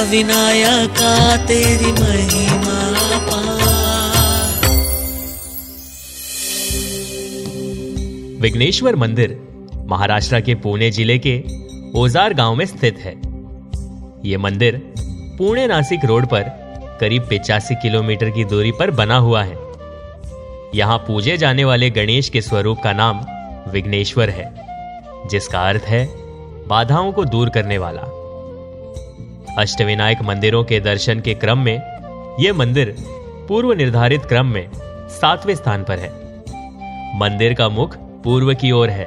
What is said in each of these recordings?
अष्टविनायका तेरी महिमा विघ्नेश्वर मंदिर महाराष्ट्र के पुणे ज़िले के ओजार गाँव में स्थित है। यह मंदिर पुणे नासिक रोड पर करीब पिचासी किलोमीटर की दूरी पर बना हुआ है। यहाँ पूजे जाने वाले गणेश के स्वरूप का नाम विघ्नेश्वर है, जिसका अर्थ है बाधाओं को दूर करने वाला। अष्टविनायक मंदिरों के दर्शन के क्रम में यह मंदिर पूर्व निर्धारित क्रम में सातवें स्थान पर है। मंदिर का मुख पूर्व की ओर है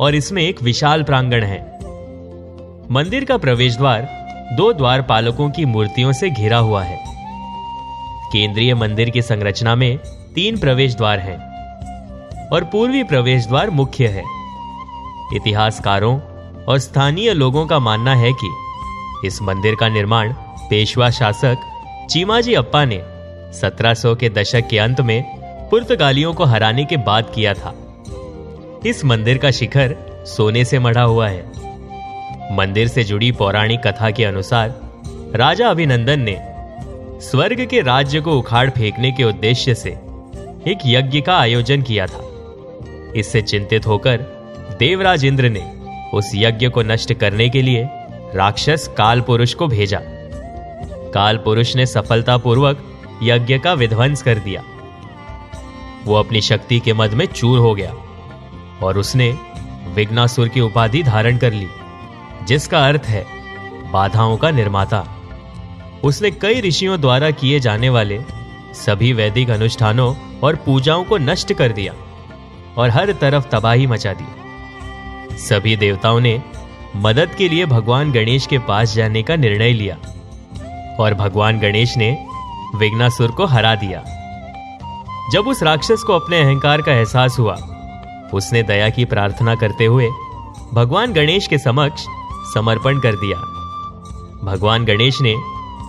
और इसमें एक विशाल प्रांगण है। मंदिर का प्रवेश द्वार दो द्वार पालकों की मूर्तियों से घिरा हुआ है। केंद्रीय मंदिर की संरचना में तीन प्रवेश द्वार हैं और पूर्वी प्रवेश द्वार मुख्य है। इतिहासकारों और स्थानीय लोगों का मानना है कि इस मंदिर का निर्माण पेशवा शासक चीमाजी अप्पा ने 1700 के दशक के अंत में पुर्तगालियों को हराने के बाद किया था। इस मंदिर का शिखर सोने से मढ़ा हुआ है। मंदिर से जुड़ी पौराणिक कथा के अनुसार राजा अभिनंदन ने स्वर्ग के राज्य को उखाड़ फेंकने के उद्देश्य से एक यज्ञ का आयोजन किया था। इससे चिंतित होकर देवराज इंद्र ने उस यज्ञ को नष्ट करने के लिए राक्षस काल पुरुष को भेजा। काल पुरुष ने सफलतापूर्वक यज्ञ का विध्वंस कर दिया। वो अपनी शक्ति के मद में चूर हो गया और उसने विघ्नासुर की उपाधि धारण कर ली, जिसका अर्थ है बाधाओं का निर्माता। उसने कई ऋषियों द्वारा किए जाने वाले सभी वैदिक अनुष्ठानों और पूजाओं को नष्ट कर दिया और हर तरफ़ तबाही मचा दी। सभी देवताओं ने मदद के लिए भगवान गणेश के पास जाने का निर्णय लिया। और भगवान गणेश ने विघ्नासुर को हरा दिया। जब उस राक्षस को अपने अहंकार का एहसास हुआ, उसने दया की प्रार्थना करते हुए भगवान गणेश के समक्ष समर्पण कर दिया। भगवान गणेश ने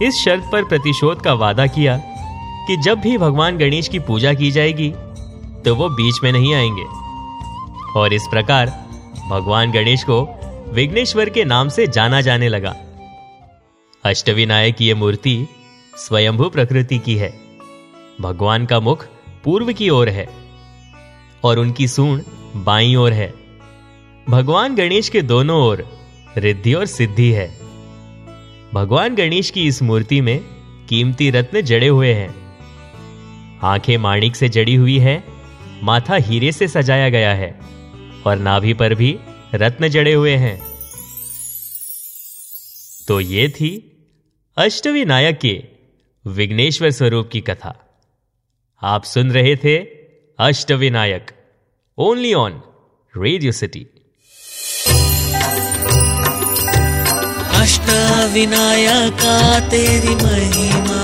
इस शर्त पर प्रतिशोध का वादा किया कि जब भी भगवान गणेश की पूजा की जाएगी तो वो बीच में नहीं आएँगे। और इस प्रकार भगवान गणेश को विघ्नेश्वर के नाम से जाना जाने लगा। अष्टविनायक ये मूर्ति स्वयंभू प्रकृति की है। भगवान का मुख पूर्व की ओर है और उनकी सूंड बाई ओर है। भगवान गणेश के दोनों ओर रिद्धि और सिद्धि है। भगवान गणेश की इस मूर्ति में कीमती रत्न जड़े हुए हैं। आँखें माणिक से जड़ी हुई है, माथा हीरे से सजाया गया है और नाभि पर भी रत्न जड़े हुए हैं। तो ये थी अष्टविनायक के विघ्नेश्वर स्वरूप की कथा। आप सुन रहे थे Ashtavinayak only on radio city Ashtavinayaka तेरी महिमा